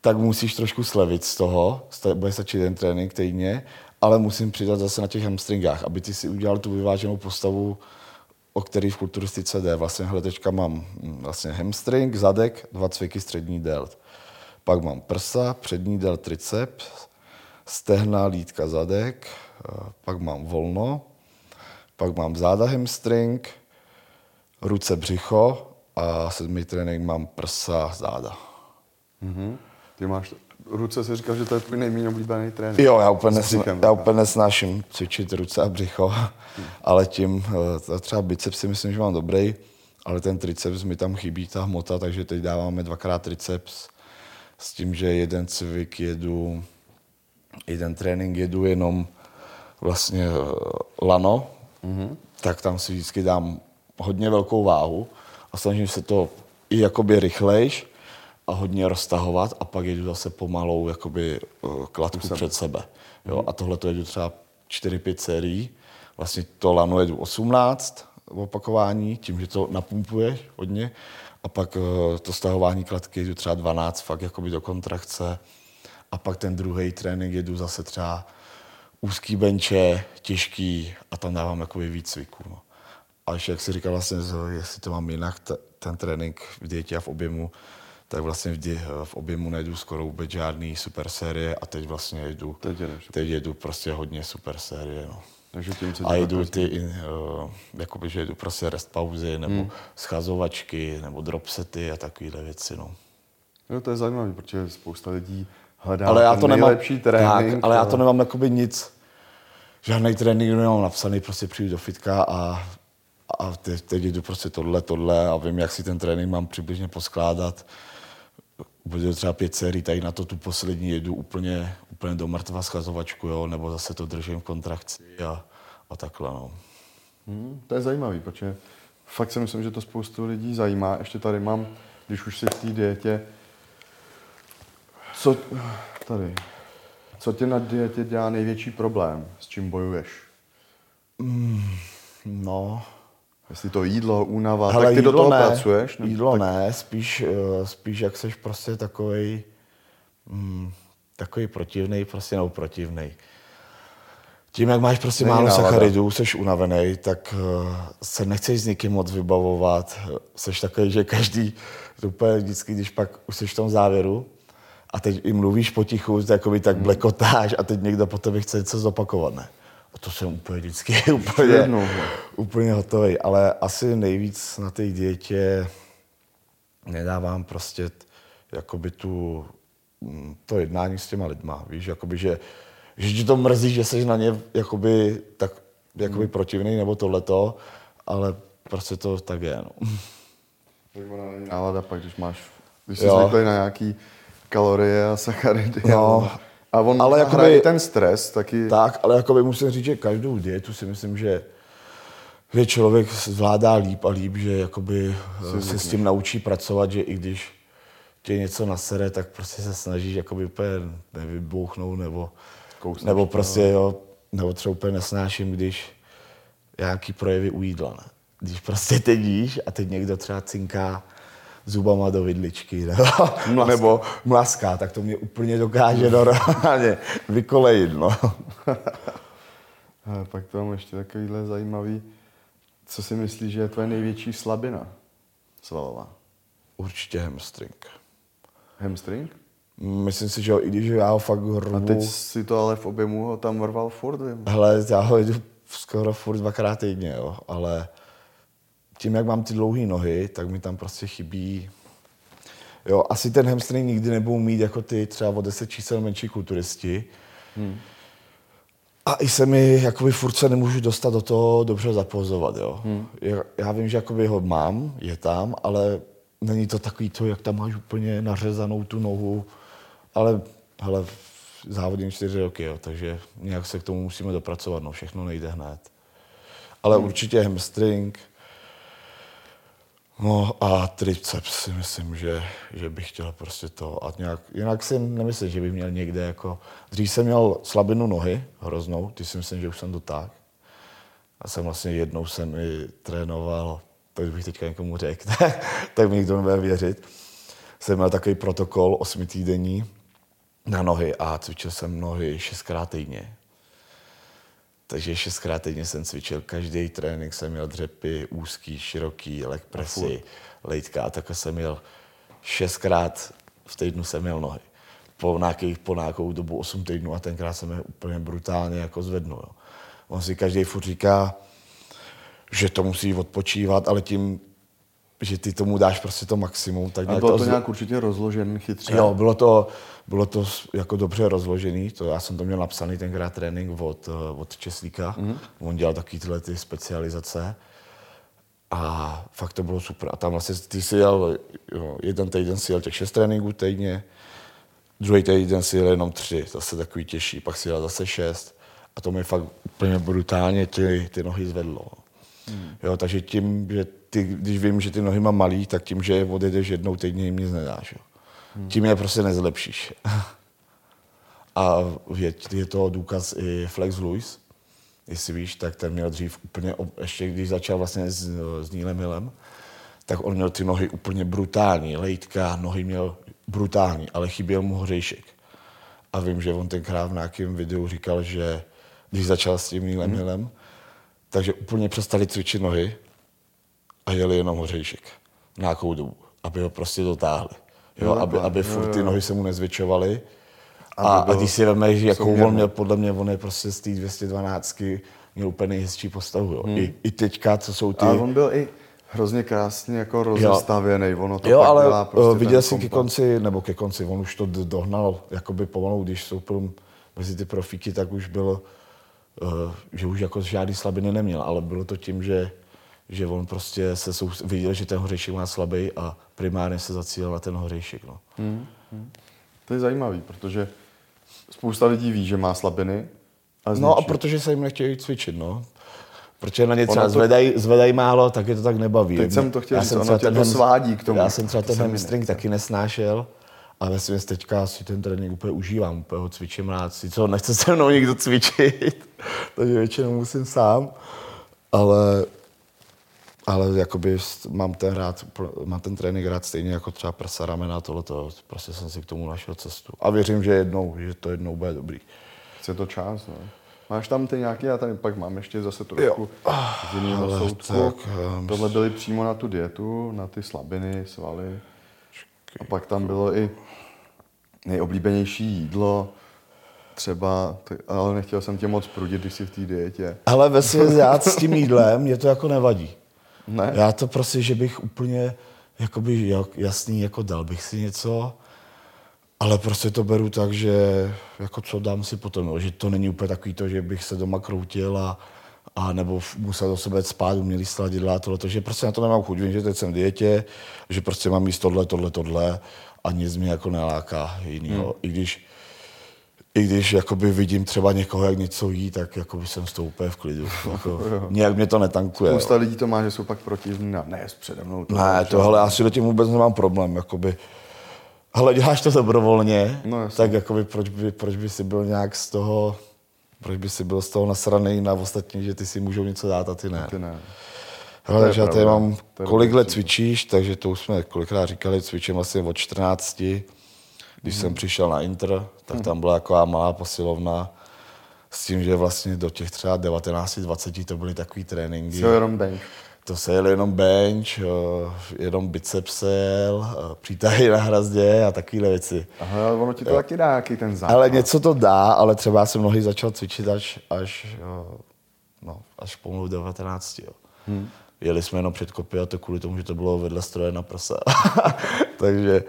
Speaker 3: tak musíš trošku slevit z toho, bude stačit jeden trénink týdně, ale musím přidat zase na těch hamstringách, aby ty si udělal tu vyváženou postavu, o který v kulturistice jde. Vlastně hele, teďka mám mm, vlastně hamstring, zadek, dva cviky, střední delt. Pak mám prsa, přední delt, triceps, stehna, lítka, zadek, pak mám volno, pak mám záda hamstring, ruce, břicho a sedmý trénink mám prsa, záda.
Speaker 2: Mhm. Ty máš, ruce si říkal, že to je tvůj nejméně oblíbený trénink.
Speaker 3: Jo, já úplně, nesna, já úplně nesnáším cvičit ruce a břicho, ale tím, eh, třeba biceps si myslím, že mám dobrý, ale ten triceps mi tam chybí, ta hmota, takže teď dáváme dvakrát triceps s tím, že jeden cvik jedu, jeden trénink jedu jenom vlastně eh, lano, mm-hmm. tak tam si vždycky dám hodně velkou váhu a snažím se to i jakoby rychlejš a hodně roztahovat a pak jedu zase pomalou jakoby eh, kladku před sebe. Jo? A tohle to jedu třeba 4-5 sérií. Vlastně to lano jedu 18 opakování, tím, že to napumpuješ hodně. A pak eh, to stahování kladky jedu třeba 12 fakt jakoby do kontrakce. A pak ten druhý trénink jedu zase třeba úzký benče, těžký a tam dávám jakoby víc cviků. No. A ještě, jak si říkal, vlastně, jestli to mám jinak, t- ten trénink v dietě a v objemu, tak vlastně v, di- v objemu nejdu skoro vůbec žádný super série a teď vlastně jedu,
Speaker 2: Teď jedeš.
Speaker 3: teď jedu prostě hodně super série. No.
Speaker 2: Takže tím se
Speaker 3: A jedu
Speaker 2: takhle-
Speaker 3: ty, uh, jakoby, že jedu prostě rest pauzy, nebo hmm. schazovačky, nebo dropsety a takovéhle věci. No.
Speaker 2: Jo, to je zajímavé, protože spousta lidí hledá
Speaker 3: ale já to nemám,
Speaker 2: nejlepší trénink.
Speaker 3: tak, ale já to nemám jakoby nic, žádný trénink nemám napsaný, prostě přijdu do fitka a, a teď, teď jdu prostě tohle, tohle a vím, jak si ten trénink mám přibližně poskládat. Bude třeba pět sérií, tady na to tu poslední jedu úplně, úplně do mrtva schazovačku, jo, nebo zase to držím v kontrakci a, a takhle. No.
Speaker 2: Hmm, to je zajímavý, protože fakt si myslím, že to spoustu lidí zajímá. Ještě tady mám, když už si v té dietě, co, tady, co tě na dietě dělá největší problém, s čím bojuješ?
Speaker 3: no.
Speaker 2: Jestli to jídlo, únava,
Speaker 3: Hele,
Speaker 2: tak ty do toho
Speaker 3: ne,
Speaker 2: pracuješ? nebo
Speaker 3: Jídlo
Speaker 2: tak,
Speaker 3: ne, spíš, eh, spíš jak seš prostě takový mm, takový protivný, prostě nebo protivný. Tím, jak máš prostě
Speaker 2: Není
Speaker 3: málo
Speaker 2: nálada.
Speaker 3: sacharidů, seš unavený, tak eh, se nechceš s nikým moc vybavovat. Seš takový, že každý, úplně vždycky, když pak už seš v tom závěru a teď i mluvíš potichu, tak jakoby tak blekotáš a teď někdo po tebe chce něco zopakovat, ne? A to jsem úplně vždycky úplně,
Speaker 2: Jednou, no.
Speaker 3: úplně hotový. Ale asi nejvíc na té dietě nedávám prostě t- jakoby tu, mm, to jednání s těma lidma, víš, jakoby, že, že ti to mrzí, že jsi na ně jakoby, tak, jakoby
Speaker 2: Hmm.
Speaker 3: protivný nebo tohleto, ale prostě to tak je, no.
Speaker 2: tak ona není nálada pak, když máš, když jsi zvyklý na nějaký kalorie a sacharidy.
Speaker 3: No.
Speaker 2: A on
Speaker 3: Ale jakoby-
Speaker 2: ten stres taky.
Speaker 3: Tak, ale jakoby musím říct, že každou dietu si myslím, že že člověk zvládá líp a líp, že jakoby eh, se s tím naučí pracovat, že i když tě něco nasere, tak prostě se snažíš jakoby úplně nevybouchnout nebo,
Speaker 2: Kousneš
Speaker 3: nebo
Speaker 2: to,
Speaker 3: prostě jo, nebo třeba úplně nesnáším, když nějaký projevy u jídla, ne? Když prostě teď jíš a teď někdo třeba cinká zubama do vidličky, nebo,
Speaker 2: Mlaská.
Speaker 3: nebo mlaská, tak to mě úplně dokáže normálně vykolejit, no.
Speaker 2: A pak to mám ještě takovýhle zajímavý. Co si myslíš, že je tvoje největší slabina svalová?
Speaker 3: Určitě hamstring.
Speaker 2: Hamstring?
Speaker 3: Myslím si, že jo, i když já ho fakt
Speaker 2: A
Speaker 3: rvu,
Speaker 2: teď si to ale v objemu ho tam rval furt, vím.
Speaker 3: hele, já ho jdu skoro furt dvakrát týdně, jo, ale tím, jak mám ty dlouhé nohy, tak mi tam prostě chybí Jo, asi ten hamstring nikdy nebudou mít jako ty třeba o 10 čísel menší kulturisti. Hmm. A i se mi, jakoby furt se nemůžu dostat do toho dobře zapozovat, jo. Hmm. Já, já vím, že jakoby ho mám, je tam, ale není to takový to, jak tam máš úplně nařezanou tu nohu, ale hele, závodím čtyři roky, jo, takže nějak se k tomu musíme dopracovat, no, všechno nejde hned. Ale hmm. určitě hamstring, No a triceps si myslím, že, že bych chtěl prostě to. A nějak, jinak si nemyslím, že bych měl někde jako... Dřív jsem měl slabinu nohy, hroznou, ty si myslím, že už jsem dotáhl. A jsem vlastně jednou jsem i trénoval, to bych teďka někomu řekl, tak mi nikdo nebude věřit. Jsem měl takový protokol osmitýdenní na nohy a cvičil jsem nohy šestkrát týdně. Takže šestkrát týdně jsem cvičil. Každý trénink jsem měl dřepy, úzký, široký, leg presy, lejtka a takhle jsem měl šestkrát v týdnu jsem měl nohy. Po, nějaký, po nějakou dobu 8 týdnů a tenkrát jsem je úplně brutálně jako zvednul. Jo. On si každý furt říká, že to musí odpočívat, ale tím, že ty tomu dáš prostě to maximum. Tak
Speaker 2: a bylo to, to nějak určitě rozložen chytře?
Speaker 3: Jo, bylo to, bylo to jako dobře rozložený. To, já jsem to měl napsaný tenkrát trénink od, eh, od Česlíka. Mm-hmm. On dělal taky tyhle ty specializace. A fakt to bylo super. A tam vlastně ty si jel, jo, jeden týden si jel těch šest tréninků týdně, druhý týden si jel jenom tři, zase takový těžší, pak si jel zase šest. A to mi fakt úplně brutálně ty, ty nohy zvedlo. Hmm. Jo, takže tím, že ty, když vím, že ty nohy mám malý, tak tím, že je odjedeš jednou týdně, jim nic nedáš. Jo. Hmm. Tím je prostě nezlepšíš. A je, je to důkaz i Flex Lewis, jestli víš, tak ten měl dřív úplně, ještě když začal vlastně s, s Nílem Milem, tak on měl ty nohy úplně brutální, lejtka, nohy měl brutální, ale chyběl mu hořejšek. A vím, že on tenkrát v nějakém videu říkal, že když začal s tím Nílem hmm. Milem, takže úplně přestali cvičit nohy a jeli jenom hořejšek nějakou dobu, aby ho prostě dotáhli. Jo, jo aby, aby furt ty nohy se mu nezvětšovaly. A, a když si vemeš, jakou on měl, podle mě, on je prostě z té 212 měl úplně nejhezčí postavu. Jo. Hmm. I, I teďka, co jsou ty...
Speaker 2: A on byl i hrozně krásně jako rozestavěný. Ono to
Speaker 3: jo, ale dělá prostě viděl jsem ke konci, nebo ke konci, on už to dohnal jakoby pomalu, když soupil mezi ty profíky, tak už bylo, uh, že už jako žádný slabiny neměl, ale bylo to tím, že že on prostě se sou, viděl, že ten hořejšek má slabý a primárně se zacílil na ten hořejšek. No. Hmm,
Speaker 2: hmm. To je zajímavý, protože spousta lidí ví, že má slabiny.
Speaker 3: A no a protože se jim nechtějí cvičit, no. Protože na ně třeba to... zvedají, zvedají málo, tak je to tak nebaví.
Speaker 2: Teď jsem to chtěl já říct, jsem ono tě to svádí k tomu.
Speaker 3: Já jsem třeba ten hamstring taky nesnášel. A ve svém teďka si ten trénink úplně užívám, úplně ho cvičím rád. Si co, nechce se mnou nikdo cvičit, takže většinou musím sám. Ale ale jakoby mám ten, rád, mám ten trénink rád stejně jako třeba prsa, ramena, tohleto. Prostě jsem si k tomu našel cestu. A věřím, že jednou, že to jednou bude dobrý.
Speaker 2: Chce to čas, no. Máš tam ty nějaký, já tady pak mám ještě zase trošku z jiného soudku. Tak, um, Tohle byly přímo na tu dietu, na ty slabiny, svaly. A pak tam bylo i nejoblíbenější jídlo, třeba, ale nechtěl jsem tě moc prudit, když jsi v té dietě.
Speaker 3: Ale ve s tím jídlem mě to jako nevadí. Ne? Já to prostě, že bych úplně jakoby jasný, jako dal bych si něco, ale prostě to beru tak, že jako co dám si potom, že to není úplně takový to, že bych se doma kroutil a, a nebo musel do sebe spát, uměli sladidla a tohle, že prostě na to nemám chuť. Vím, že teď jsem v dietě, že prostě mám jíst tohle, tohle, tohle a nic mě jako neláká jinýho. Hmm. I když i když jakoby vidím třeba někoho, jak něco jí, tak jakoby jsem s tou úplně v klidu. Jako, nějak mě to netankuje.
Speaker 2: Spousta lidí to má, že jsou pak protivní a ne, přede mnou.
Speaker 3: To ne, tohle asi do tím vůbec nemám problém. Jakoby, ale děláš to dobrovolně, no, tak jakoby, proč, by, proč by si byl nějak z toho, proč by si byl z toho nasraný na ostatní, že ty si můžou něco dát a ty ne. Ty ne. Hele, já tady mám, kolik let cvičíš, takže to už jsme kolikrát říkali, cvičím vlastně od 14 když hmm. jsem přišel na Inter, tak hmm. tam byla taková malá posilovna s tím, že vlastně do těch třeba 19-20 to byly takový tréninky.
Speaker 2: Co jenom bench.
Speaker 3: To se jel jenom bench, jenom biceps jel, přítahy na hrazdě a takovéhle věci.
Speaker 2: Aha, ono ti to jo. taky dá nějaký ten základ.
Speaker 3: Ale něco to dá, ale třeba jsem mnohý začal cvičit až, až, no, až pomalu 19. Jo. Hmm. Jeli jsme jenom před kopy a to kvůli tomu, že to bylo vedle stroje na prsa. Takže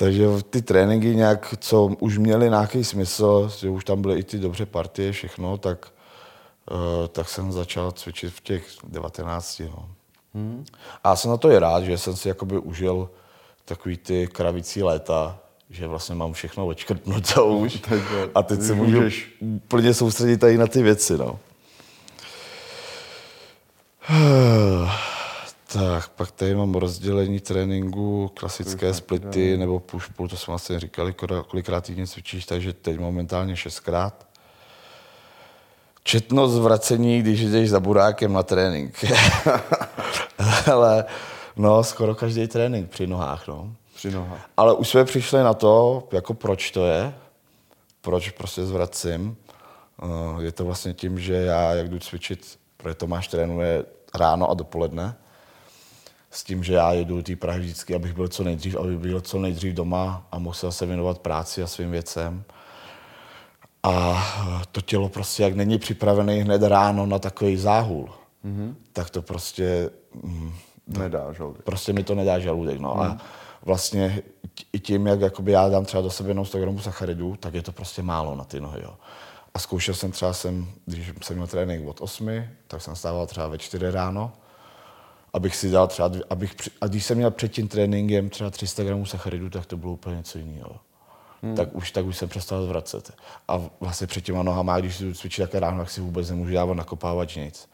Speaker 3: takže ty tréninky nějak, co už měly nějaký smysl, že už tam byly i ty dobře partie, všechno, tak, uh, tak jsem začal cvičit v těch 19. No. Hmm. A jsem na to i rád, že jsem si jakoby užil takový ty kravící léta, že vlastně mám všechno odškrtnuto už a teď se můžu plně soustředit tady na ty věci. No. Tak, pak tady mám rozdělení tréninku, klasické splity nebo push pull, to jsme vlastně říkali, kolikrát týdně cvičíš, takže teď momentálně šestkrát. Četnost vracení, když jdeš za burákem na trénink. Ale no, skoro každý trénink při nohách, no.
Speaker 2: Při nohách.
Speaker 3: Ale už jsme přišli na to, jako proč to je, proč prostě zvracím. Eh, Je to vlastně tím, že já, jak jdu cvičit, protože Tomáš trénuje ráno a dopoledne, s tím, že já jedu do té Prahy vždycky, abych byl co nejdřív, aby byl co nejdřív doma a musel se věnovat práci a svým věcem. A to tělo prostě, jak není připravené hned ráno na takový záhul, mm-hmm. tak to prostě mm,
Speaker 2: Nedá žaludek.
Speaker 3: prostě mi to nedá žaludek. No. A vlastně t- i tím, jak jakoby já dám třeba do sebe jenom 100 gramů sacharidů, tak je to prostě málo na ty nohy. Jo. A zkoušel jsem třeba, jsem, když jsem měl trénink od 8, tak jsem stával třeba ve 4 ráno, abych si dal třeba, abych, a když jsem měl před tím tréninkem třeba 300 gramů sacharidů, tak to bylo úplně něco jiného. Hmm. Tak, už, tak už jsem přestal zvracet. A vlastně před těma nohama, když si cvičí také ráno, tak si vůbec nemůžu dávat nakopávač nic.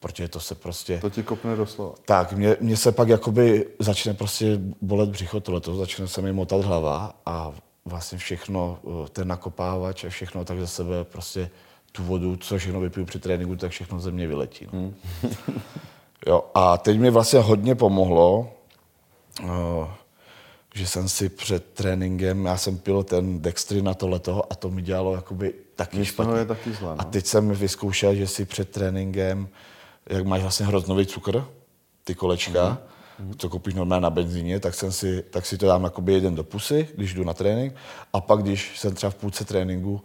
Speaker 3: Protože to se prostě...
Speaker 2: To ti kopne doslova.
Speaker 3: Tak, mě, mě se pak jakoby začne prostě bolet břicho tohleto, začne se mi motat hlava a vlastně všechno, eh, ten nakopávač a všechno tak za sebe prostě tu vodu, co všechno vypiju při tréninku, tak všechno ze mě vyletí. No. jo, a teď mi vlastně hodně pomohlo, eh, že jsem si před tréninkem, já jsem pil ten Dextry na tohleto a to mi dělalo jakoby taky
Speaker 2: toho
Speaker 3: špatně.
Speaker 2: je taky zlé,
Speaker 3: A
Speaker 2: no.
Speaker 3: teď jsem vyzkoušel, že si před tréninkem, jak máš vlastně hroznový cukr, ty kolečka, mm-hmm. co koupíš normálně na benzíně, tak, jsem si, tak si to dám jakoby jeden do pusy, když jdu na trénink. A pak, když jsem třeba v půlce tréninku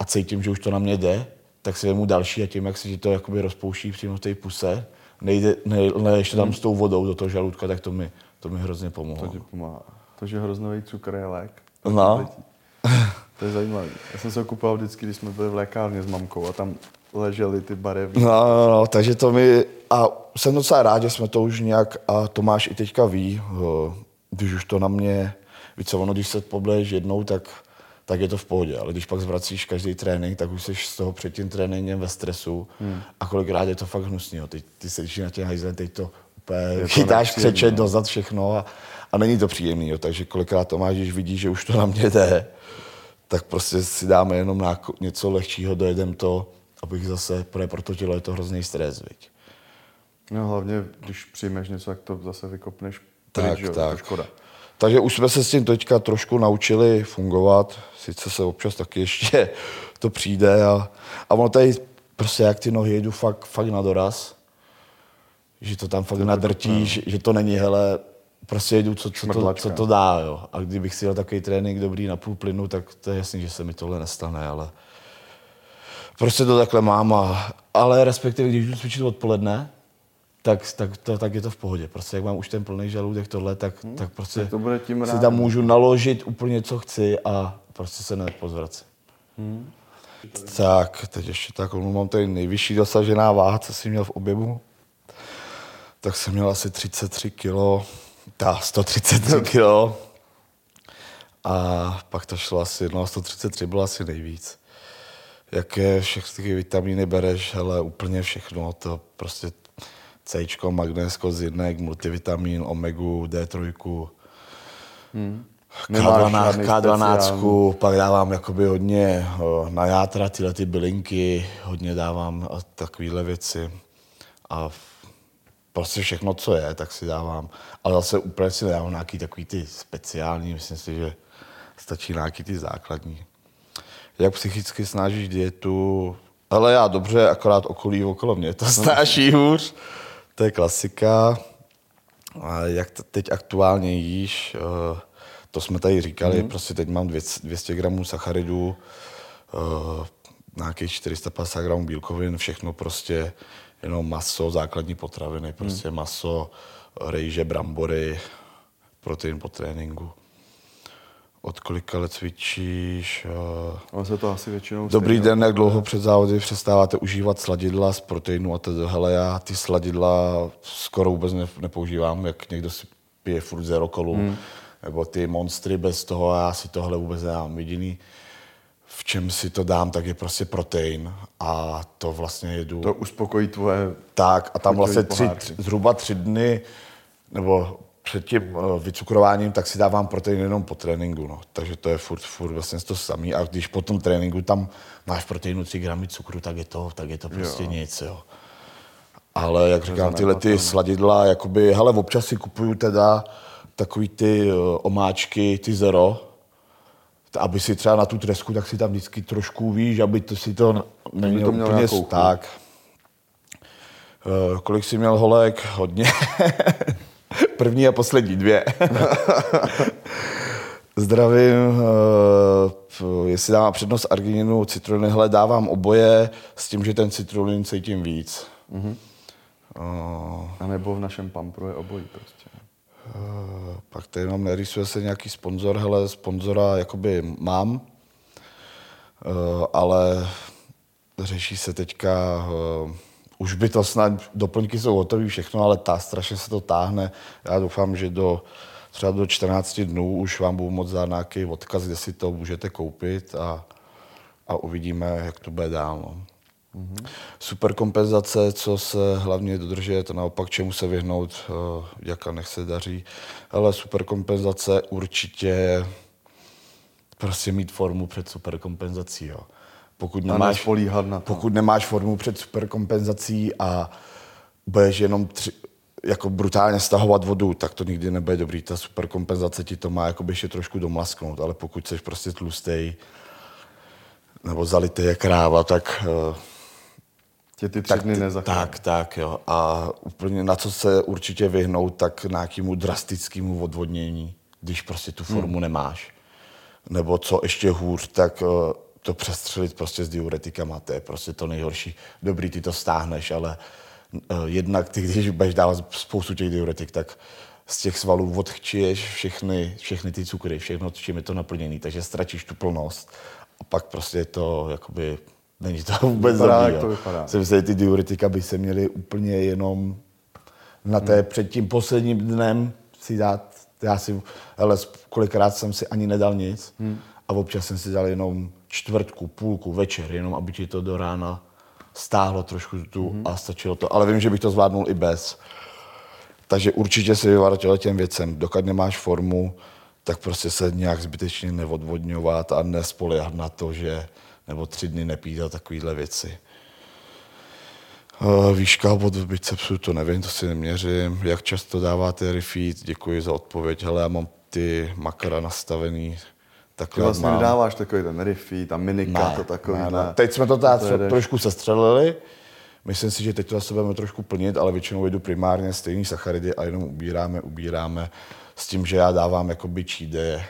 Speaker 3: a cítím, že už to na mě jde, tak si vemu další a tím, jak se ti to jakoby rozpouští přímo v té puse, nejde, ne, ne, ještě tam s tou vodou do toho žaludka, tak to mi, to mi hrozně
Speaker 2: To
Speaker 3: pomohlo.
Speaker 2: ti pomáhá. To, že hroznový cukr je lék.
Speaker 3: No.
Speaker 2: To je zajímavé. Já jsem se ho kupoval vždycky, když jsme byli v lékárně s mamkou a tam ležely ty barevní.
Speaker 3: No, no, no, takže to mi, a jsem docela rád, že jsme to už nějak, a Tomáš i teďka ví, eh, když už to na mě, víš co, ono, když se pobleješ jednou, tak, tak je to v pohodě, ale když pak zvracíš každý trénink, tak už jsi z toho před tím tréninkem ve stresu hmm. a kolikrát je to fakt hnusný, jo. Teď, ty sedíš na těch hajzlech, teď to úplně
Speaker 2: to
Speaker 3: chytáš křečet
Speaker 2: no.
Speaker 3: dozad všechno a, a není to příjemný, jo. takže kolikrát Tomáš, když vidí, že už to na mě jde, tak prostě si dáme jenom něco lehčího, dojedem to, abych zase, pro to tělo je to hrozný stres, viď.
Speaker 2: No hlavně, když přijmeš něco, tak to zase vykopneš
Speaker 3: Tak,
Speaker 2: jo,
Speaker 3: tak.
Speaker 2: To škoda.
Speaker 3: Takže už jsme se s tím teďka trošku naučili fungovat, sice se občas taky ještě to přijde a, a ono tady prostě jak ty nohy jedu fakt, fakt na doraz, že to tam fakt nadrtíš, že to není, hele, prostě jedu, co, co, to, co to dá, jo. A kdybych si jel takový trénink dobrý na půl plynu, tak to je jasný, že se mi tohle nestane, ale prostě to takhle mám, a, ale respektive, když jdu cvičit odpoledne, tak, tak, to, tak je to v pohodě. Prostě jak mám už ten plný žaludek tohle, tak, tak prostě
Speaker 2: Tak to bude tím
Speaker 3: si tam můžu naložit úplně, co chci a prostě se nepozvracím. Hmm. Tak, teď ještě tak, mám tady nejvyšší dosažená váha, co jsem měl v objemu. Tak jsem měl asi 33 kg, ta 133 kg. A pak to šlo asi, no 133 bylo asi nejvíc. Jaké všechny ty vitamíny bereš, ale úplně všechno, to prostě C, magnésko, zinek, multivitamin, omegu, D3,
Speaker 2: Nemáš
Speaker 3: K12,
Speaker 2: žádný
Speaker 3: K12
Speaker 2: speciální-
Speaker 3: pak dávám jakoby hodně na játra tyhle ty bylinky, hodně dávám takovéhle věci. A prostě všechno, co je, tak si dávám. Ale zase úplně si nedávám nějaký takový ty speciální, myslím si, že stačí nějaký ty základní. Jak psychicky snážíš dietu? Ale já dobře, akorát okolí okolo mě to snáší hůř. To je klasika. A jak teď aktuálně jíš, eh, to jsme tady říkali, mm. prostě teď mám 200 gramů sacharidů, eh, nějakých 450 gramů bílkovin, všechno prostě jenom maso, základní potraviny, prostě mm. maso, rejže, brambory, protein po tréninku. Od kolika let cvičíš?
Speaker 2: Ono se to asi většinou
Speaker 3: Dobrý
Speaker 2: stejně-
Speaker 3: den, jak dlouho před závody přestáváte užívat sladidla z proteinu a tedy, hele, já ty sladidla skoro vůbec ne, nepoužívám, jak někdo si pije furt zero kolu, hmm. nebo ty monstry bez toho, a já si tohle vůbec nedám. Jediný v čem si to dám, tak je prostě protein a to vlastně jedu.
Speaker 2: To uspokojí tvoje
Speaker 3: Tak a tam vlastně tři, zhruba tři dny, nebo před tím eh, vycukrováním, tak si dávám protein jenom po tréninku, no. Takže to je furt, furt vlastně to samý. A když po tom tréninku tam máš proteinu 3 gramy cukru, tak je to, tak je to prostě
Speaker 2: Jo.
Speaker 3: nic, jo. Ale jak říkám, tyhle ty sladidla, jakoby, hele, občas si kupuju teda takový ty eh, omáčky, ty zero, aby si třeba na tu tresku, tak si tam vždycky trošku víš, aby to si to nemělo
Speaker 2: to
Speaker 3: úplně
Speaker 2: nějakou
Speaker 3: tak. Eh, Kolik jsi měl holek? Hodně. První a poslední dvě. Zdravím. eh, Jestli dávám přednost argininu, citruliny, hele, dávám oboje s tím, že ten citrulin cítím víc. Eh,
Speaker 2: A nebo v našem pampru je obojí prostě.
Speaker 3: Eh, Pak tady mám, nerýsuje se nějaký sponzor, hele, sponzora jakoby mám, ale řeší se teďka, eh, už by to snad, doplňky jsou hotové, všechno, ale ta strašně se to táhne. Já doufám, že do třeba do 14 dnů už vám budu moc dát nějaký odkaz, kde si to můžete koupit a, a uvidíme, jak to bude dál. No. Super kompenzace, co se hlavně dodržet, a naopak čemu se vyhnout, eh, jak a nech se daří. Ale super kompenzace určitě prostě mít formu před super kompenzací. Jo. Pokud nemáš,
Speaker 2: na to.
Speaker 3: pokud nemáš formu před super kompenzací a budeš jenom tři, jako brutálně stahovat vodu, tak to nikdy nebude dobrý. Ta super kompenzace ti to má jakoby ještě trošku domlasknout, ale pokud jsi prostě tlustej nebo zalitý jak kráva, tak eh,
Speaker 2: Tě ty tři
Speaker 3: tak,
Speaker 2: dny nezachrání.
Speaker 3: tak, tak, jo. A úplně na co se určitě vyhnout, tak nějakému drastickému odvodnění, když prostě tu formu hmm. nemáš. Nebo co ještě hůř, tak eh, to přestřelit prostě s diuretikama, to je prostě to nejhorší. Dobrý, ty to stáhneš, ale eh, jednak ty, když budeš dávat spoustu těch diuretik, tak z těch svalů odchčiješ všechny, všechny ty cukry, všechno, čím je to naplněné, takže ztratíš tu plnost a pak prostě je to jakoby, není to vůbec
Speaker 2: Vypadá,
Speaker 3: dobrý,
Speaker 2: jak to vypadá.
Speaker 3: Jsem si ty diuretika by se měly úplně jenom na té před tím posledním dnem si dát, já si, ale kolikrát jsem si ani nedal nic a občas jsem si dal jenom čtvrtku, půlku, večer, jenom aby ti to do rána stáhlo trošku tu a stačilo to. Ale vím, že bych to zvládnul i bez. Takže určitě se vyvarovat těle těm věcem. Dokud nemáš formu, tak prostě se nějak zbytečně neodvodňovat a nespoléhat na to, že nebo tři dny nepít a takovéhle věci. Uh, výška od bicepsu, to nevím, to si neměřím. Jak často dáváte refeed? Děkuji za odpověď. Hele, já mám ty makra nastavený takhle,
Speaker 2: vlastně
Speaker 3: mám.
Speaker 2: nedáváš takový ten refeed a minika, to takový.
Speaker 3: ne, ne. Teď jsme to teda trošku sestřelili. Myslím si, že teď to zase budeme trošku plnit, ale většinou jedu primárně stejný sacharidy a jenom ubíráme, ubíráme s tím, že já dávám jakoby day.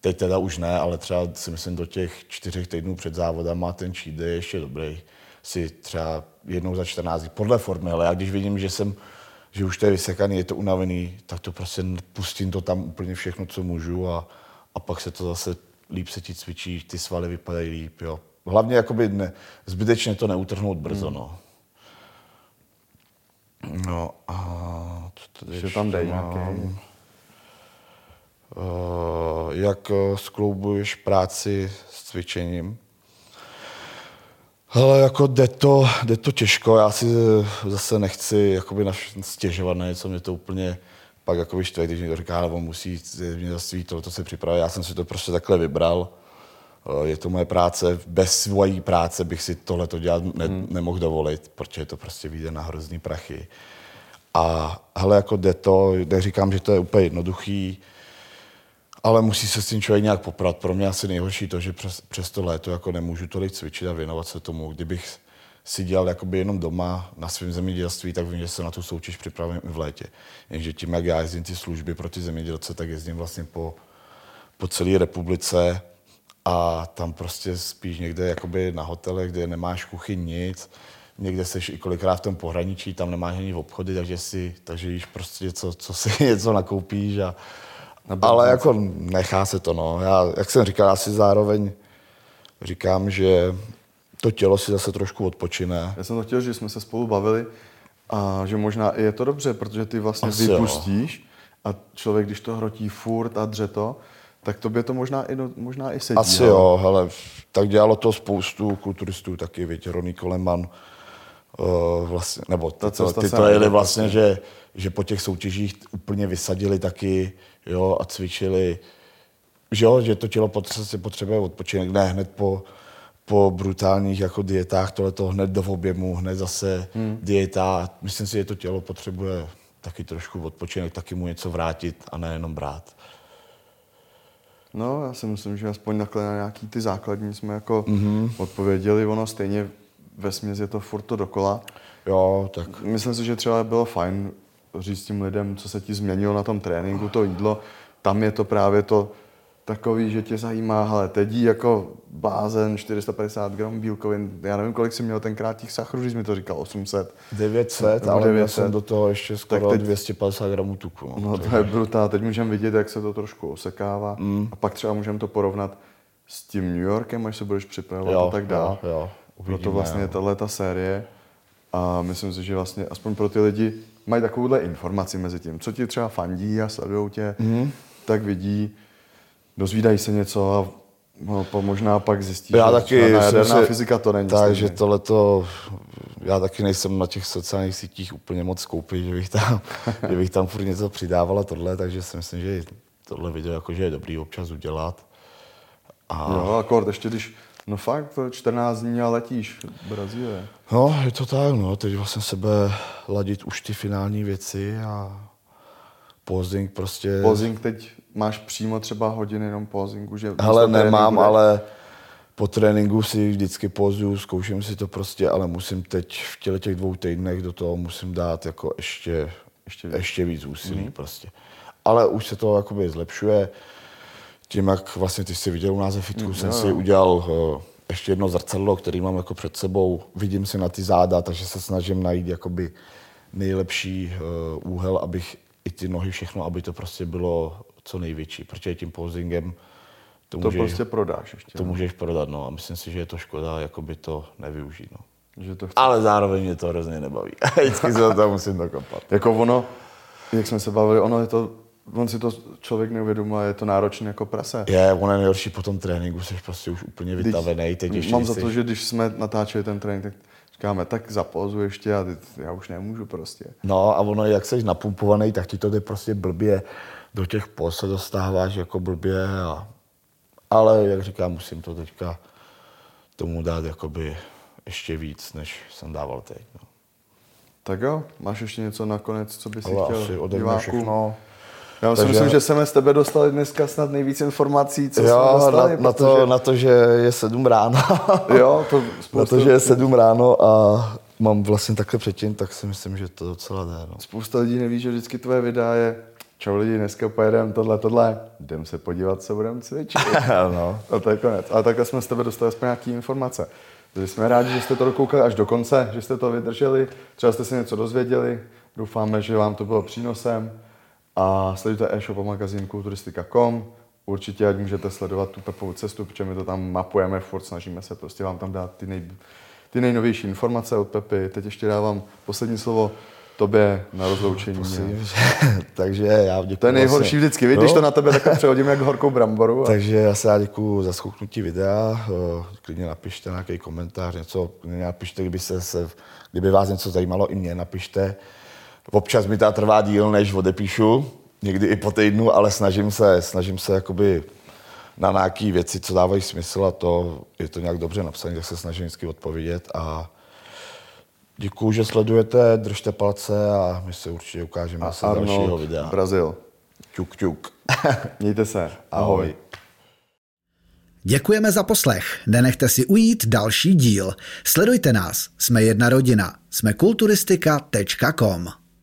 Speaker 3: Teď teda už ne, ale třeba si myslím do těch čtyřech týdnů před závodama ten cheat je ještě dobrý. Si třeba jednou za 14 dní, podle formy, ale já když vidím, že jsem že už to je vysekaný, je to unavený, tak to prostě pustím to tam úplně všechno, co můžu a, a pak se to zase líp se ti cvičí, ty svaly vypadají líp, jo. Hlavně jakoby ne, zbytečně to neutrhnout brzo,
Speaker 2: Hmm.
Speaker 3: no. No a co tady
Speaker 2: Ještě tam dej
Speaker 3: mám?
Speaker 2: nějaký.
Speaker 3: Uh, jak eh, skloubuješ práci s cvičením? Hele, jako jde to, jde to těžko, já si eh, zase nechci jakoby stěžovat na něco, mě to úplně pak jako štve, když někdo říká, nebo musí zemědělství tohle se připravit. Já jsem si to prostě takhle vybral. Eh, Je to moje práce, bez svojí práce bych si tohle to dělat ne, nemohl dovolit, protože to prostě vyjde na hrozný prachy. A hele, jako jde to, neříkám, že to je úplně jednoduchý, ale musí se s tím člověk nějak poprat. Pro mě asi nejhorší to, že přes, přes to léto jako nemůžu tolik cvičit a věnovat se tomu. Kdybych si dělal jakoby jenom doma na svém zemědělství, tak vím, že se na tu soutěž připravím i v létě. Jenže tím, jak já jezdím ty služby pro ty zemědělce, tak jezdím vlastně po, po celé republice a tam prostě spíš někde jakoby na hotelech, kde nemáš kuchyň nic, někde seš i kolikrát v tom pohraničí, tam nemáš ani obchody, takže si, takže jíš prostě něco, co si něco nakoupíš a, ale jako nechá se to, no. Já, jak jsem říkal, já si zároveň říkám, že to tělo si zase trošku odpočine.
Speaker 2: Já jsem to chtěl, že jsme se spolu bavili a že možná i je to dobře, protože ty vlastně
Speaker 3: Asi jo.
Speaker 2: vypustíš a člověk, když to hrotí furt a dře to, tak to by to možná i, do, možná i sedí.
Speaker 3: Asi jo, hele, tak dělalo to spoustu kulturistů taky, víte, Ronnie Coleman, uh, vlastně, nebo ty, to, ty to jeli vlastně, že, že po těch soutěžích úplně vysadili taky, jo, a cvičili, že jo, že to tělo potřebuje, potřebuje odpočinek, ne hned po, po brutálních jako dietách, tohle to hned do objemu, hned zase hmm. dieta. Myslím si, že to tělo potřebuje taky trošku odpočinek, taky mu něco vrátit a nejenom brát.
Speaker 2: No, já si myslím, že aspoň takhle na nějaký ty základní jsme jako mm-hmm. odpověděli. Ono stejně ve směs je to furt to dokola.
Speaker 3: Jo, tak.
Speaker 2: Myslím si, že třeba bylo fajn říct tím lidem, co se ti změnilo na tom tréninku, to jídlo. Tam je to právě to, takový, že tě zajímá, ale teď jí jako blázen, 450 gramů bílkovin, já nevím, kolik jsi měl tenkrát těch sachrů, když mi to říkal, 800.
Speaker 3: 900, ale 900. měl jsem do toho ještě skoro teď, 250 gramů tuku.
Speaker 2: No, no to je brutál, teď můžeme vidět, jak se to trošku osekává mm. a pak třeba můžeme to porovnat s tím New Yorkem, až se budeš připravovat jo, a tak dále. Jo, jo. Uvidíme, Proto vlastně tahle ta série a myslím si, že vlastně aspoň pro ty lidi mají takovouhle informaci mezi tím, co ti třeba fandí a sledují tě, mm. tak vidí, dozvídají se něco a no, možná pak zjistí,
Speaker 3: já že taky
Speaker 2: jaderná si, fyzika to není.
Speaker 3: Takže tohleto, já taky nejsem na těch sociálních sítích úplně moc koupit, že bych tam, že bych tam furt něco přidával a tohle, takže si myslím, že tohle video jakože je dobrý občas udělat.
Speaker 2: A... Jo, akord, ještě když No fakt, to 14 dní a letíš Brazílie.
Speaker 3: No, je to tak, no. Teď vlastně sebe ladit už ty finální věci a posing prostě...
Speaker 2: Posing teď máš přímo třeba hodiny jenom pozingu, že...
Speaker 3: Hele, nemám, bude... ale po tréninku si vždycky pozuju, zkouším si to prostě, ale musím teď v těle těch dvou týdnech do toho musím dát jako ještě, ještě, víc. ještě víc úsilí mm. prostě. Ale už se to jakoby zlepšuje. Tím, jak vlastně ty jsi viděl u nás ve fitku, mm, jsem jo. si udělal uh, ještě jedno zrcadlo, který mám jako před sebou. Vidím si na ty záda, takže se snažím najít jakoby nejlepší uh, úhel, abych i ty nohy, všechno, aby to prostě bylo co největší, protože tím posingem
Speaker 2: to, to můžeš, prostě prodáš ještě.
Speaker 3: To no. můžeš prodat, no a myslím si, že je to škoda jakoby to nevyužít, no.
Speaker 2: Že to chci...
Speaker 3: Ale zároveň mě to hrozně nebaví. Vždycky se toho musím dokopat.
Speaker 2: jako ono, jak jsme se bavili, ono je to, on si to člověk neuvědomuje, je to náročné jako prase.
Speaker 3: Je, ono je nejhorší po tom tréninku, jsi prostě už úplně vytavený. Teď ještě
Speaker 2: mám za to, že když jsme natáčeli ten trénink, tak říkáme, tak zapozu ještě a já už nemůžu prostě.
Speaker 3: No a ono, jak jsi napumpovaný, tak ti to jde prostě blbě do těch pos se dostáváš jako blbě. A, ale jak říkám, musím to teďka tomu dát jakoby ještě víc, než jsem dával teď. No.
Speaker 2: Tak jo, máš ještě něco nakonec, co bys ale chtěl
Speaker 3: asi ode mě všechno.
Speaker 2: Já si myslím, že jsme z tebe dostali dneska snad nejvíc informací, co jo, jsme dostali.
Speaker 3: Na, na, to, na to, že je sedm ráno.
Speaker 2: jo, to
Speaker 3: spoustu... Na to, že je sedm ráno a mám vlastně takhle předtím, tak si myslím, že to docela jde. No.
Speaker 2: Spousta lidí neví, že vždycky tvoje videa je Čau lidi, dneska pojedeme tohle, tohle. Jdem se podívat, co budeme cvičit. no. A to je konec. Ale takhle jsme z tebe dostali aspoň nějaké informace. Takže jsme rádi, že jste to dokoukali až do konce, že jste to vydrželi, třeba jste se něco dozvěděli. Doufáme, že vám to bylo přínosem. A sledujte e-shop a magazín kulturistika.com. Určitě, ať můžete sledovat tu Pepovou cestu, protože my to tam mapujeme, furt snažíme se prostě vám tam dát ty, nej, ty nejnovější informace od Pepy. Teď ještě dávám poslední slovo tobě na rozloučení.
Speaker 3: Takže já děkuji.
Speaker 2: To je nejhorší vlastně. vždycky, víš, když to na tebe takhle přehodím jak horkou bramboru.
Speaker 3: A... Takže já se já děkuji za schouknutí videa, klidně napište nějaký komentář, něco, napište, kdyby, se, se, kdyby vás něco zajímalo, i mě napište. Občas mi to trvá díl, než odepíšu, někdy i po týdnu, ale snažím se, snažím se jakoby na nějaké věci, co dávají smysl a to je to nějak dobře napsané, tak se snažím vždycky odpovědět a Děkuji, že sledujete, držte palce a my se určitě ukážeme a se dalšího videa.
Speaker 2: Brazil.
Speaker 3: Ťuk, ťuk.
Speaker 2: Mějte se. Ahoj. Ahoj.
Speaker 1: Děkujeme za poslech. Nenechte si ujít další díl. Sledujte nás. Jsme jedna rodina. Jsme kulturistika.com.